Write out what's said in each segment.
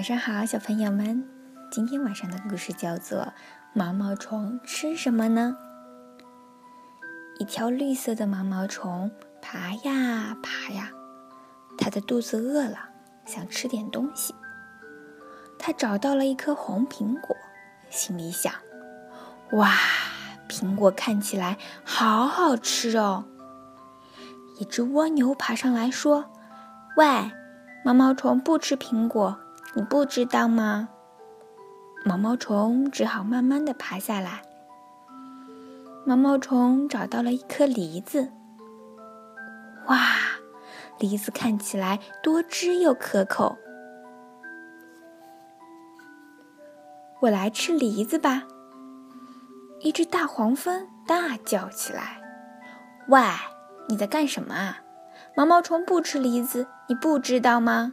晚上好，小朋友们。今天晚上的故事叫做《毛毛虫吃什么呢》。一条绿色的毛毛虫爬呀爬呀，它的肚子饿了，想吃点东西。它找到了一颗红苹果，心里想：“哇，苹果看起来好好吃哦。”一只蜗牛爬上来说：“喂，毛毛虫不吃苹果。”你不知道吗？毛毛虫只好慢慢的爬下来。毛毛虫找到了一颗梨子，哇，梨子看起来多汁又可口。我来吃梨子吧！一只大黄蜂大叫起来：“喂，你在干什么啊？毛毛虫不吃梨子，你不知道吗？”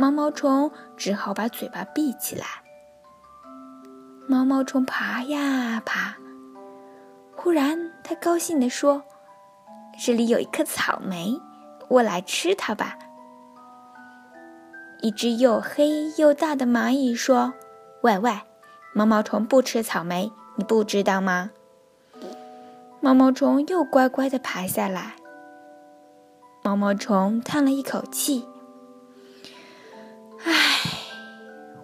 毛毛虫只好把嘴巴闭起来。毛毛虫爬呀爬，忽然它高兴地说：“这里有一颗草莓，我来吃它吧。”一只又黑又大的蚂蚁说：“喂喂，毛毛虫不吃草莓，你不知道吗？”毛毛虫又乖乖地爬下来。毛毛虫叹了一口气。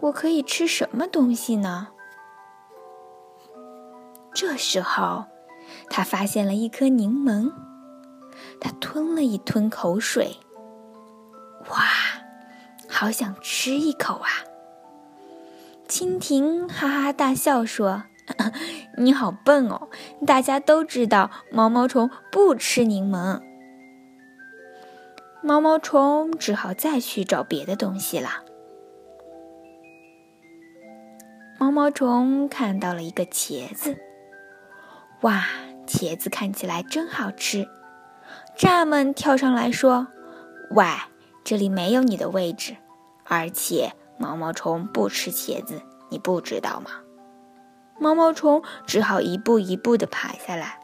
我可以吃什么东西呢？这时候，他发现了一颗柠檬，他吞了一吞口水，哇，好想吃一口啊！蜻蜓哈哈大笑说：“ 你好笨哦！大家都知道毛毛虫不吃柠檬。”毛毛虫只好再去找别的东西了。毛毛虫看到了一个茄子，哇，茄子看起来真好吃！蚱蜢跳上来说：“喂，这里没有你的位置，而且毛毛虫不吃茄子，你不知道吗？”毛毛虫只好一步一步地爬下来。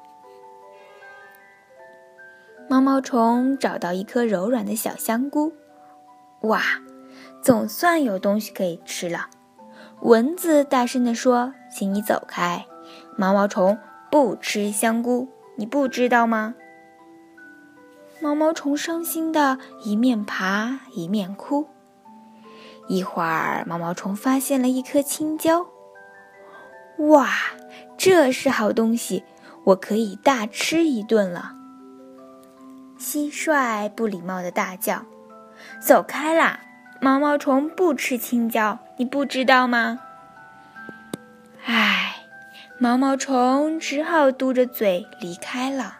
毛毛虫找到一颗柔软的小香菇，哇，总算有东西可以吃了。蚊子大声地说：“请你走开！毛毛虫不吃香菇，你不知道吗？”毛毛虫伤心的一面爬一面哭。一会儿，毛毛虫发现了一颗青椒。哇，这是好东西，我可以大吃一顿了。蟋蟀不礼貌的大叫：“走开啦！”毛毛虫不吃青椒，你不知道吗？唉，毛毛虫只好嘟着嘴离开了。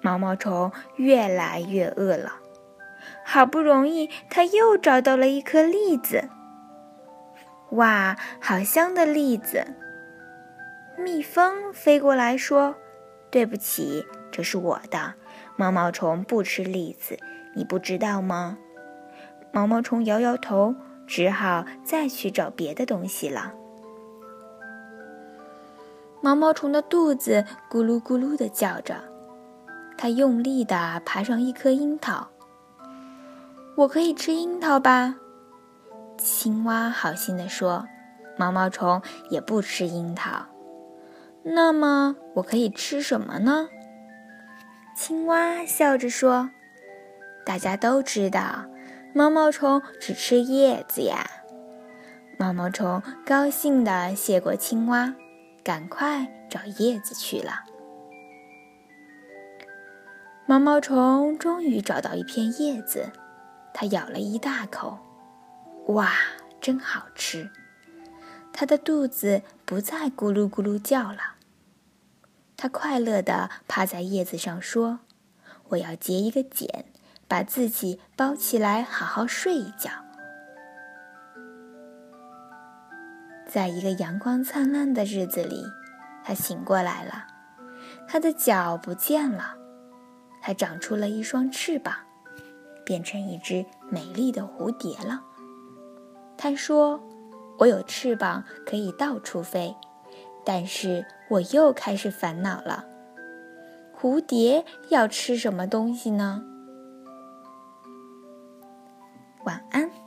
毛毛虫越来越饿了，好不容易，它又找到了一颗栗子。哇，好香的栗子！蜜蜂飞过来说：“对不起，这是我的。毛毛虫不吃栗子。”你不知道吗？毛毛虫摇摇头，只好再去找别的东西了。毛毛虫的肚子咕噜咕噜的叫着，它用力的爬上一颗樱桃。我可以吃樱桃吧？青蛙好心的说：“毛毛虫也不吃樱桃。”那么我可以吃什么呢？青蛙笑着说。大家都知道，毛毛虫只吃叶子呀。毛毛虫高兴地谢过青蛙，赶快找叶子去了。毛毛虫终于找到一片叶子，它咬了一大口，哇，真好吃！它的肚子不再咕噜咕噜叫了。它快乐地趴在叶子上说：“我要结一个茧。”把自己包起来，好好睡一觉。在一个阳光灿烂的日子里，他醒过来了，他的脚不见了，他长出了一双翅膀，变成一只美丽的蝴蝶了。他说：“我有翅膀，可以到处飞。”但是我又开始烦恼了：蝴蝶要吃什么东西呢？晚安。